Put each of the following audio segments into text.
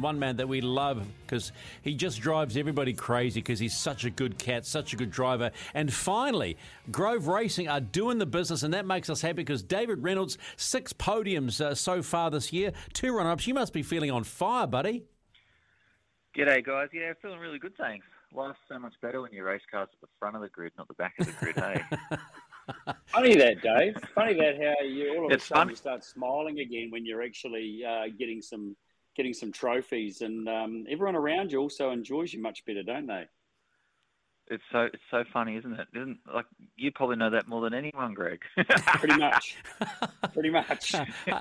One man that we love because he just drives everybody crazy because he's such a good cat, such a good driver. And finally, Grove Racing are doing the business, and that makes us happy because David Reynolds, six podiums uh, so far this year, two run ups. You must be feeling on fire, buddy. G'day, guys. Yeah, feeling really good, thanks. Life's so much better when your race car's at the front of the grid, not the back of the grid, hey? Funny that, Dave. Funny that how you all of It's a sudden funny. you start smiling again when you're actually uh, getting some getting some trophies, and um, everyone around you also enjoys you much better, don't they? It's so it's so funny, isn't it? Isn't like you probably know that more than anyone, Greg. Pretty much. Pretty much. No,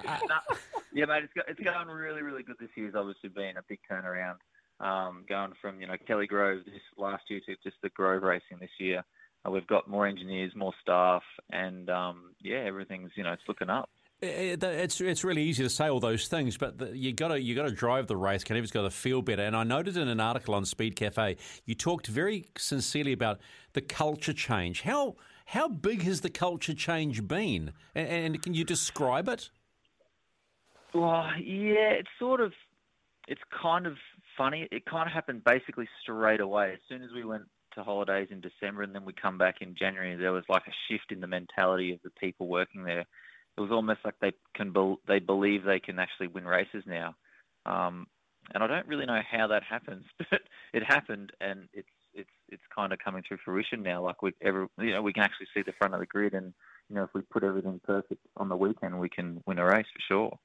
yeah, mate, it's, go, it's going really, really good this year. It's obviously been a big turnaround. Um, going from you know Kelly Grove this last year to just the Grove racing this year. Uh, we've got more engineers, more staff, and um, yeah, everything's you know it's looking up. It- It's it's really easy to say all those things, but the, you got to you got to drive the race. Canada's got to feel better. And I noted in an article on Speed Cafe, you talked very sincerely about the culture change. How how big has the culture change been? And, and can you describe it? Well, yeah, it's sort of, it's kind of funny. It kind of happened basically straight away. As soon as we went to holidays in December and then we come back in January, there was like a shift in the mentality of the people working there. It was almost like they can, bel they believe they can actually win races now. Um, and I don't really know how that happens, but it happened, and it's it's it's kind of coming to fruition now. Like we ever, you know, we can actually see the front of the grid, and you know, if we put everything perfect on the weekend, we can win a race for sure.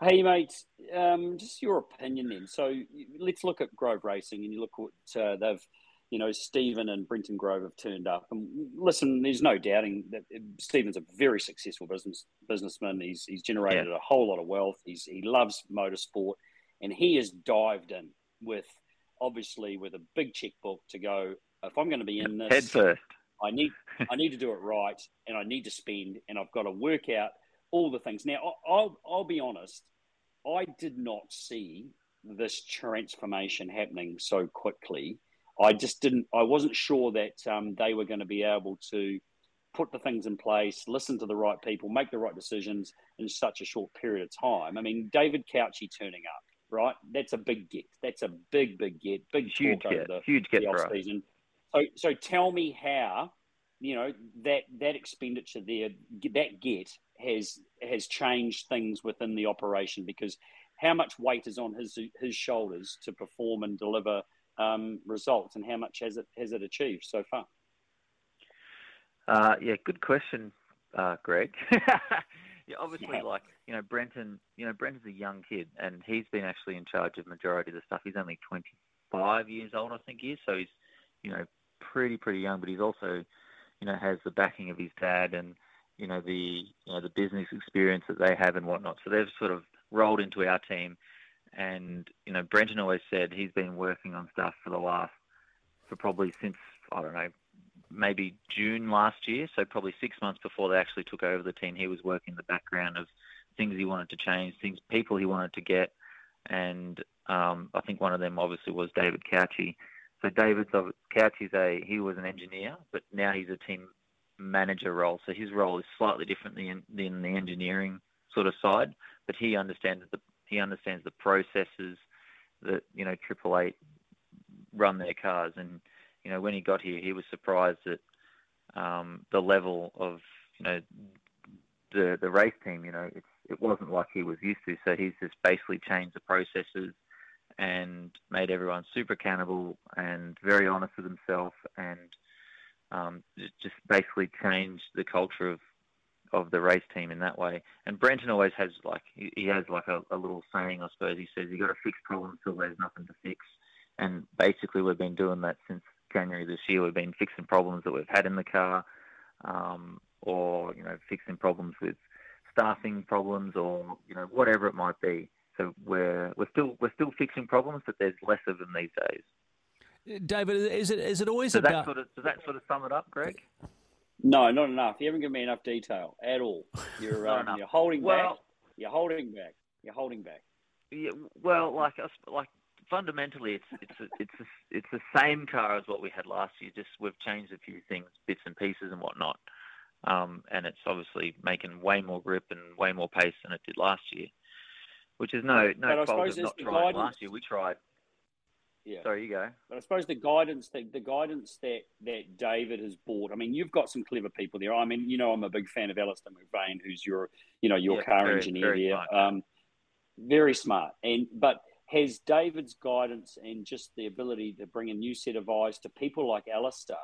Hey, mate, um, just your opinion then. So let's look at Grove Racing, and you look what uh, they've, you know, Stephen and Brenton Grove have turned up. And listen, there's no doubting that Stephen's a very successful business businessman. He's he's generated a whole lot of wealth. He's he loves motorsport, and he has dived in with obviously with a big checkbook to go. If I'm going to be in this, Head first. I need I need to do it right, and I need to spend, and I've got to work out all the things. Now, I'll I'll be honest, I did not see this transformation happening so quickly. I just didn't. I wasn't sure that um, they were going to be able to put the things in place, listen to the right people, make the right decisions in such a short period of time. I mean, David Cauchi turning up, right? That's a big get. That's a big, big get. Big Huge get. the, Huge get the for off season. So, so tell me how you know that that expenditure there, that get has has changed things within the operation because how much weight is on his his shoulders to perform and deliver um, results, and how much has it has it achieved so far? Uh, yeah, good question, uh, Greg. yeah, obviously, like you know, Brenton. You know, Brenton's a young kid, and he's been actually in charge of majority of the stuff. He's only 25 years old, I think he is. So he's, you know, pretty pretty young, but he's also, you know, has the backing of his dad and you know the you know the business experience that they have and whatnot. So they've sort of rolled into our team, and you know, Brenton always said he's been working on stuff for the last for probably since I don't know maybe June last year, so probably six months before they actually took over the team, he was working in the background of things he wanted to change, things, people he wanted to get, and um, I think one of them obviously was David Cauchi. So David's Cauchi's a he was an engineer, but now he's a team manager role. So his role is slightly different than, than the engineering sort of side, but he understands the he understands the processes that you know Triple Eight run their cars and you know, when he got here, he was surprised at um, the level of, you know, the the race team. You know, it wasn't like he was used to. So he's just basically changed the processes and made everyone super accountable and very honest with himself, and um, just basically changed the culture of of the race team in that way. And Brenton always has like he, has like a, a little saying, I suppose. He says you got to fix problems till there's nothing to fix. And basically, we've been doing that since January this year. We've been fixing problems that we've had in the car, um, or you know, fixing problems with staffing problems, or you know, whatever it might be. So we're we're still we're still fixing problems, but there's less of them these days. David, is it is it always that about? sort of does that sort of sum it up, Greg? No, not enough. You haven't given me enough detail at all. You're um, you're holding back. You're holding back. You're holding back. Yeah, well, like like fundamentally, it's it's a, it's a, it's the same car as what we had last year. Just we've changed a few things, bits and pieces and whatnot, um, and it's obviously making way more grip and way more pace than it did last year. Which is no no fault of not trying last year. We tried. Yeah. Sorry, you go. But I suppose the guidance that the guidance that that David has brought. I mean, you've got some clever people there. I mean, you know, I'm a big fan of Alistair McVeigh, who's your you know your Yeah, car very- engineer very there. smart. Um, very smart. And but has David's guidance and just the ability to bring a new set of eyes to people like Alistair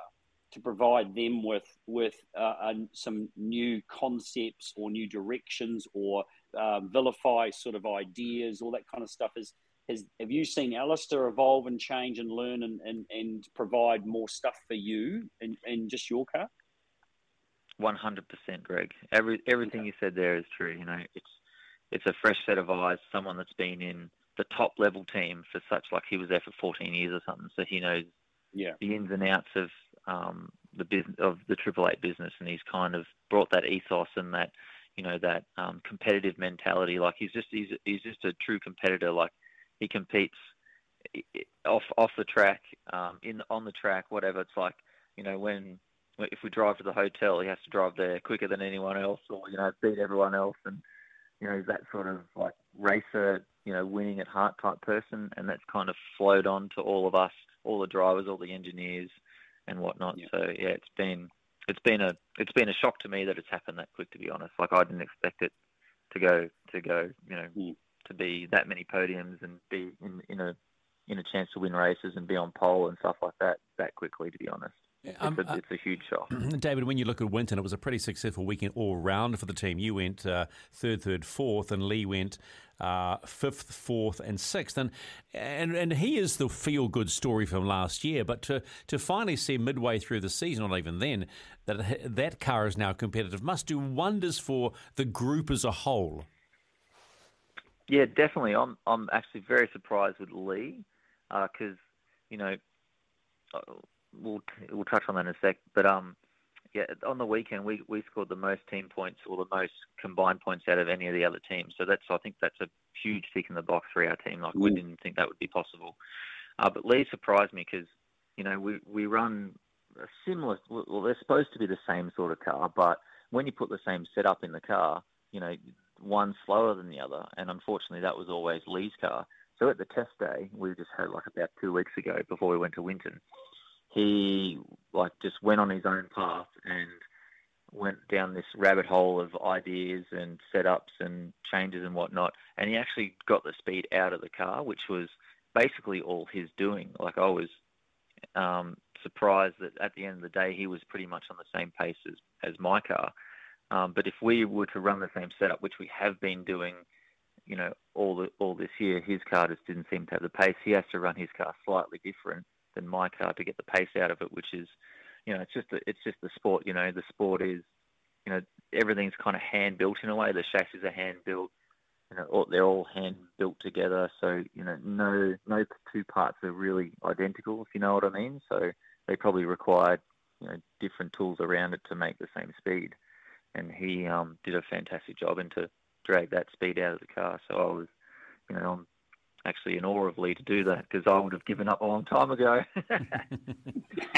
to provide them with with uh, uh, some new concepts or new directions or um, vilify sort of ideas, all that kind of stuff. Is has have you seen Alistair evolve and change and learn and, and, and provide more stuff for you and, and just your car? One hundred percent, Greg. Every everything you said there is true. You know, it's it's a fresh set of eyes. Someone that's been in the top level team for such like he was there for fourteen years or something, so he knows Yeah. the ins and outs of um, the business of the Triple Eight business, and he's kind of brought that ethos and that you know that um, competitive mentality. Like he's just he's he's just a true competitor. Like he competes off off the track, um, in on the track, whatever. It's like you know when if we drive to the hotel, he has to drive there quicker than anyone else, or you know beat everyone else, and you know he's that sort of like racer, you know, winning at heart type person, and that's kind of flowed on to all of us, all the drivers, all the engineers, and whatnot. Yeah. So yeah, it's been it's been a it's been a shock to me that it's happened that quick. To be honest, like I didn't expect it to go to go, you know, Mm. To be that many podiums and be in in a in a chance to win races and be on pole and stuff like that that quickly. To be honest, Um, it's, a, it's a huge shock. David, when you look at Winton, it was a pretty successful weekend all round for the team. You went uh, third, third, fourth, and Lee went uh, fifth, fourth, and sixth. And, and and he is the feel good story from last year. But to to finally see midway through the season, not even then, that that car is now competitive must do wonders for the group as a whole. Yeah, definitely. I'm I'm actually very surprised with Lee because you know uh, we'll we'll touch on that in a sec. But um, yeah, on the weekend we, we scored the most team points or the most combined points out of any of the other teams. So that's I think that's a huge tick in the box for our team. Like we Mm. didn't think that would be possible. Uh, but Lee surprised me because you know we we run a similar. Well, they're supposed to be the same sort of car, but when you put the same setup in the car, you know one's slower than the other, and unfortunately that was always Lee's car. So at the test day we just had like about two weeks ago before we went to Winton, he like just went on his own path and went down this rabbit hole of ideas and setups and changes and whatnot, and he actually got the speed out of the car, which was basically all his doing. Like I was um, surprised that at the end of the day he was pretty much on the same pace as, as my car. Um, but if we were to run the same setup, which we have been doing, you know, all this year, his car just didn't seem to have the pace. He has to run his car slightly different than my car to get the pace out of it, which is, you know, it's just the, it's just the sport. You know, the sport is, you know, everything's kind of hand built in a way. The chassis are hand built. You know, all, they're all hand built together. So you know, no no two parts are really identical, if you know what I mean. So they probably required different tools around it to make the same speed. And he um, did a fantastic job and to drag that speed out of the car. So I was, you know, I'm actually in awe of Lee to do that because I would have given up a long time ago.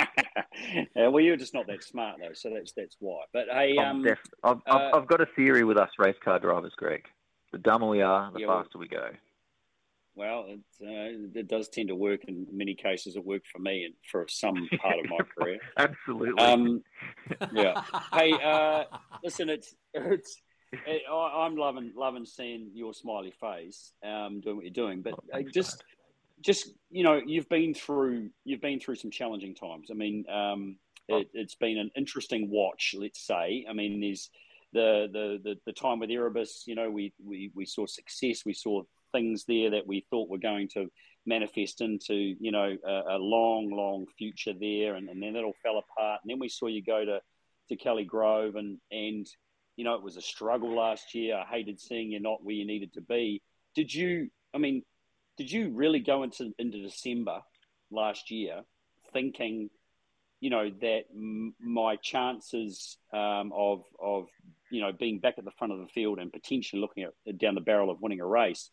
yeah, well, you're just not that smart though, so that's that's why. But hey, um, def- I've, uh, I've, I've got a theory with us race car drivers, Greg. The dumber we are, the Yeah, faster we go. Well, it, uh, it does tend to work in many cases. It worked for me and for some part of my career. Absolutely. Um, yeah. Hey, uh, listen, it's it's. It, I, I'm loving loving seeing your smiley face, um, doing what you're doing. But Oh, uh, just just you know, you've been through you've been through some challenging times. I mean, um, Oh. it, it's been an interesting watch. Let's say. I mean, there's the the the, the time with Erebus. You know, we, we we saw success. We saw things there that we thought were going to manifest into you know a, a long long future there, and, and then it all fell apart. And then we saw you go to to Kelly Grove, and and you know it was a struggle last year. I hated seeing you not where you needed to be. Did you? I mean, did you really go into into December last year thinking? You know that m- my chances um, of of you know being back at the front of the field and potentially looking at down the barrel of winning a race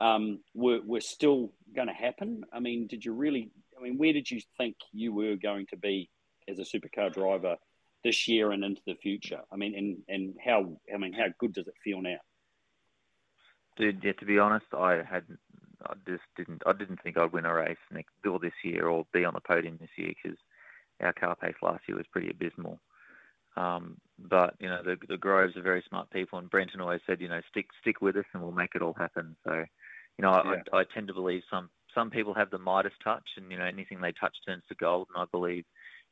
um, were were still going to happen? I mean, did you really? I mean, where did you think you were going to be as a supercar driver this year and into the future? I mean, and and how I mean, how good does it feel now? Dude, yeah, to be honest, I had I just didn't I didn't think I'd win a race next or this year or be on the podium this year because our car pace last year was pretty abysmal. Um, but you know the the Groves are very smart people, and Brenton always said, you know, stick stick with us, and we'll make it all happen. So, you know, yeah. I, I tend to believe some some people have the Midas touch, and you know anything they touch turns to gold. And I believe,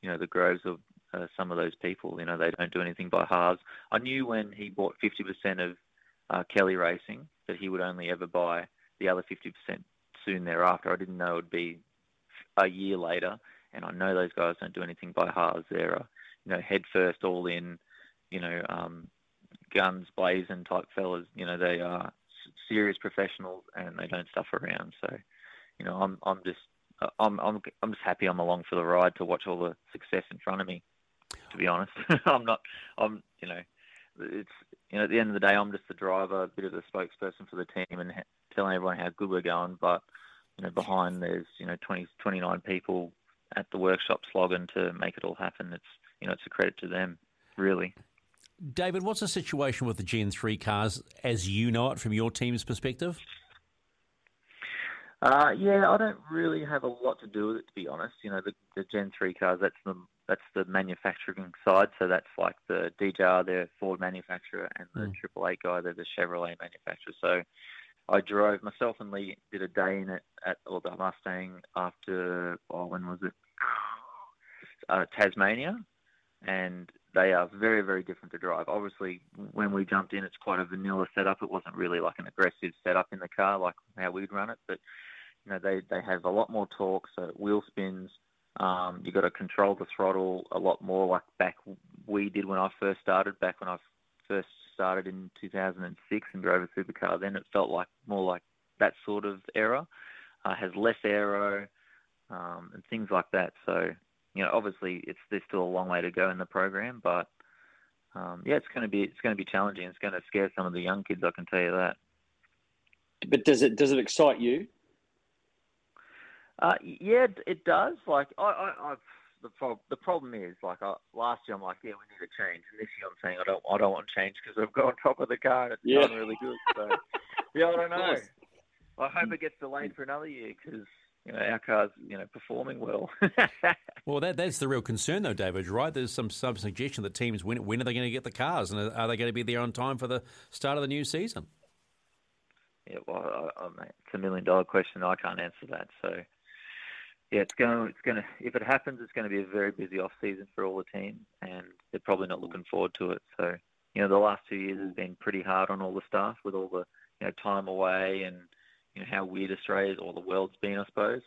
you know, the Groves are uh, some of those people. You know, they don't do anything by halves. I knew when he bought 50% of uh, Kelly Racing that he would only ever buy the other 50% soon thereafter. I didn't know it would be a year later, and I know those guys don't do anything by halves. They're, uh, you know, head first, all in, you know, um, guns blazing type fellas. You know, they are serious professionals and they don't stuff around. So, you know, I'm I'm just uh, I'm I'm I'm just happy I'm along for the ride to watch all the success in front of me. To be honest, I'm not. I'm you know, it's you know at the end of the day I'm just the driver, a bit of the spokesperson for the team, and telling everyone how good we're going. But you know, behind there's you know 20 29 people at the workshop slogging to make it all happen. It's you know it's a credit to them, really. David, what's the situation with the Gen 3 cars as you know it from your team's perspective? Uh, yeah, I don't really have a lot to do with it, to be honest. You know, the, the Gen 3 cars, that's the that's the manufacturing side. So that's like the DJR, their Ford manufacturer, and the mm. Triple Eight guy, they're the Chevrolet manufacturer. So I drove myself and Lee did a day in it at or the Mustang after oh, when was it? Uh, Tasmania, and they are very, very different to drive. Obviously, when we jumped in, it's quite a vanilla setup. It wasn't really like an aggressive setup in the car like how we'd run it, but you know they they have a lot more torque, so wheel spins. Um, you got to control the throttle a lot more, like back we did when I first started. Back when I first started in 2006 and drove a supercar, then it felt like more like that sort of era. Uh, has less aero um, and things like that. So you know, obviously it's there's still a long way to go in the program, but um, yeah, it's going to be it's going to be challenging. It's going to scare some of the young kids. I can tell you that. But does it does it excite you? Uh, yeah, it does. Like I, I, I've the, pro- the problem is like I, last year I'm like yeah we need a change, and this year I'm saying I don't I don't want change because I've got on top of the car and it's yeah. done really good. So yeah, I don't know. I hope it gets delayed for another year because you know, our car's you know performing well. well, that that's the real concern, though, David. Right? There's some some suggestion that teams when when are they going to get the cars, and are they going to be there on time for the start of the new season? Yeah, well, I, I mean, it's a million dollar question. I can't answer that. So, yeah, it's going. It's going to. If it happens, it's going to be a very busy off season for all the teams, and they're probably not looking forward to it. So, you know, the last two years has been pretty hard on all the staff with all the you know time away and you know, how weird Australia's or the world's been, I suppose.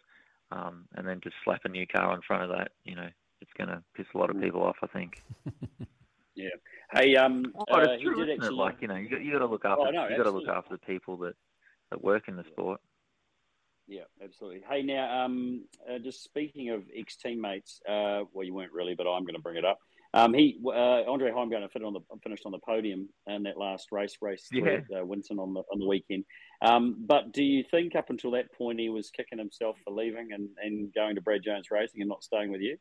Um, and then just slap a new car in front of that, you know, it's going to piss a lot of mm. people off, I think. yeah. Hey, um, oh, uh, it's true, isn't actually... it? Like, you know, you got, you got to look after, oh, no, you got to look after the people that, that work in the sport. Yeah, absolutely. Hey, now, um, uh, just speaking of ex teammates, uh, well, you weren't really, but I'm going to bring it up. Um, he uh, Andre Heimgartner on the finished on the podium in that last race, race yeah. at uh, Winton on the on the weekend. Um, but do you think up until that point he was kicking himself for leaving and, and going to Brad Jones Racing and not staying with you?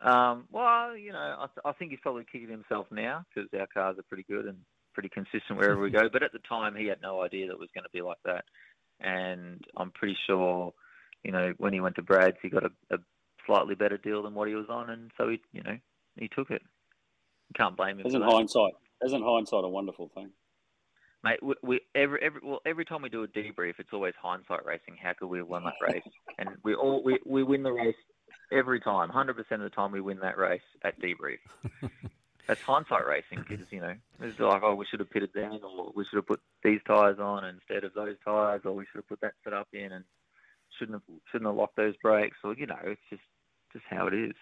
Um, well, you know, I, th- I, think he's probably kicking himself now because our cars are pretty good and pretty consistent wherever we go. But at the time, he had no idea that it was going to be like that. And I'm pretty sure, you know, when he went to Brad's, he got a, a slightly better deal than what he was on, and so he, you know, he took it. can't blame him. Isn't hindsight? Isn't hindsight a wonderful thing? Mate, we, we, every every well every time we do a debrief, it's always hindsight racing. How could we have won that race? and we all we, we win the race every time. Hundred percent of the time, we win that race at debrief. That's hindsight racing because you know it's like oh we should have pitted down or we should have put these tyres on instead of those tyres or we should have put that set up in and shouldn't have shouldn't have locked those brakes or you know it's just just how it is.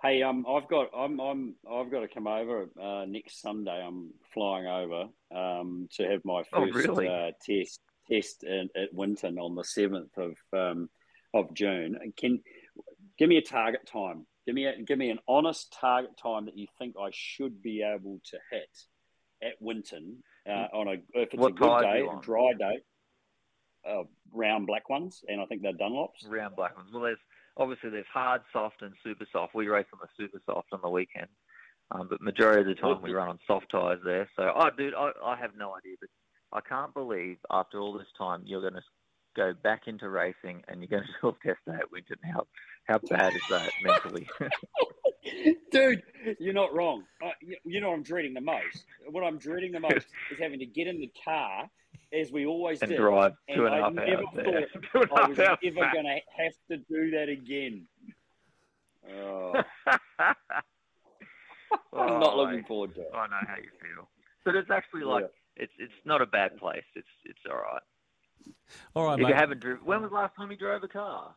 Hey, um, I've got I'm I'm I've got to come over uh, next Sunday. I'm flying over um, to have my oh, first oh, really? uh, test test in, at Winton on the seventh of um, of June. Can give me a target time. Give me a, give me an honest target time that you think I should be able to hit at Winton uh, on a if it's What a good day, a dry day. Uh, round black ones, and I think they're Dunlops. round black ones. Well, there's obviously there's hard, soft, and super soft. We race on the super soft on the weekend, um, but majority of the time we run on soft tyres there. So, oh, dude, I, I have no idea, but I can't believe after all this time you're going to go back into racing and you're going to self test that at Winton. How how bad is that mentally? Dude, you're not wrong. Uh, you, you know what I'm dreading the most? What I'm dreading the most is having to get in the car, as we always and did. drive and two and a I half never hours there. thought Two and a I was hours ever going to have to do that again. Oh, I'm not looking forward to it. I know how you feel, but it's actually like it's it's not a bad place. It's it's all right. All right, if mate. you haven't driven, when was the last time you drove a car?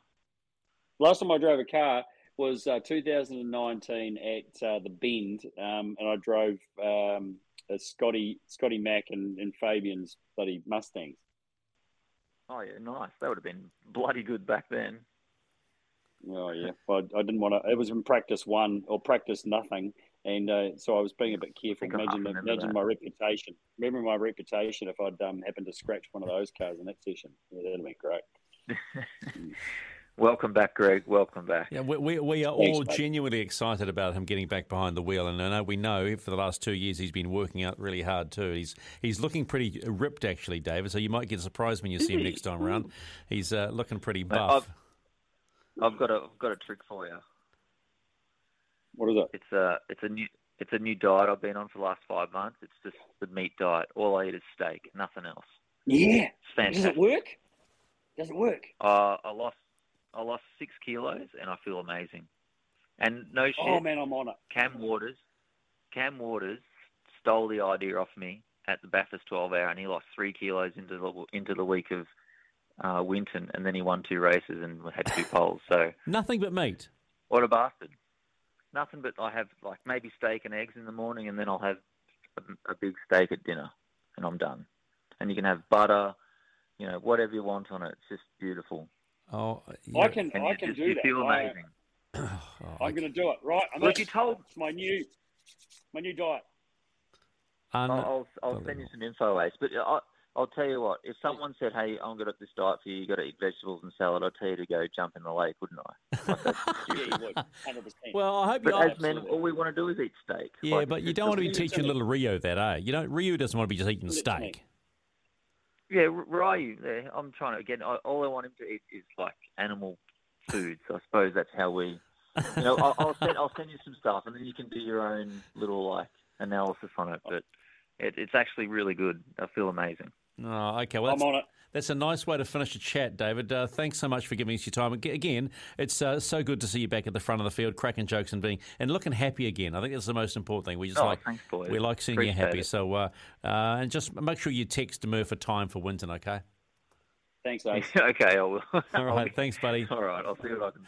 Last time I drove a car was uh, 2019 at uh, the Bend, um, and I drove um, Scotty Scotty Mac and, and Fabian's bloody Mustangs. Oh yeah, nice. That would have been bloody good back then. Oh yeah, well, I didn't want to. It was in practice one or practice nothing, and uh, so I was being a bit careful. Imagine, imagine that. my reputation. Remember my reputation if I'd um, happened to scratch one of those cars in that session. Yeah, that'd have been great. Welcome back, Greg. Welcome back. Yeah, we, we, we are Thanks, all mate. genuinely excited about him getting back behind the wheel, and I know we know for the last two years he's been working out really hard too. He's he's looking pretty ripped actually, David. So you might get surprised when you see him next time around. He's uh, looking pretty buff. I've got a I've got a trick for you. What is it? It's a it's a new it's a new diet I've been on for the last five months. It's just the meat diet. All I eat is steak, nothing else. Yeah. It's Does it work? Does it work? Uh, I lost I lost six kilos and I feel amazing. And no shit, Oh man, I'm on it. Cam Waters, Cam Waters stole the idea off me at the Bathurst 12 hour, and he lost three kilos into the into the week of uh, Winton, and then he won two races and had two poles. So Nothing but meat. what a bastard! Nothing but I have like maybe steak and eggs in the morning, and then I'll have a, a big steak at dinner, and I'm done. And you can have butter, you know, whatever you want on it. It's just beautiful, Oh, I yeah. can and I you, can just, do you that. feel I- amazing. Oh, I'm going to do it. Right. I'm Look, in. you told It's my new my new diet. un- I'll, I'll, I'll send you some info, Ace. But I, I'll tell you what, if someone said, hey, I'm going to this diet for you, you got to eat vegetables and salad, I'd tell you to go jump in the lake, wouldn't I? Like, Yeah, you would. Hundred percent. well, I hope But you. as men, all we want to do is eat steak. Yeah, Like, but you don't want to be the- teaching little Rio that, eh? You don't. Rio doesn't want to be just eating Literally. steak. Yeah, Ryu, there. I'm trying to, again, all I want him to eat is like animal food. So I suppose that's how we, you know, I'll, I'll, send, I'll send you some stuff and then you can do your own little like analysis on it. But it, it's actually really good. I feel amazing. Oh, okay. Well, I'm that's, on it. that's a nice way to finish the chat, David. Uh, thanks so much for giving us your time. Again, it's uh, so good to see you back at the front of the field, cracking jokes and being and looking happy again. I think that's the most important thing. We just Oh, like thanks, we like seeing you happy. it. So uh, uh, and just make sure you text Murph a time for Winton, okay? Thanks, Ace. okay, I will. All right. Thanks, buddy. All right, I'll see what I can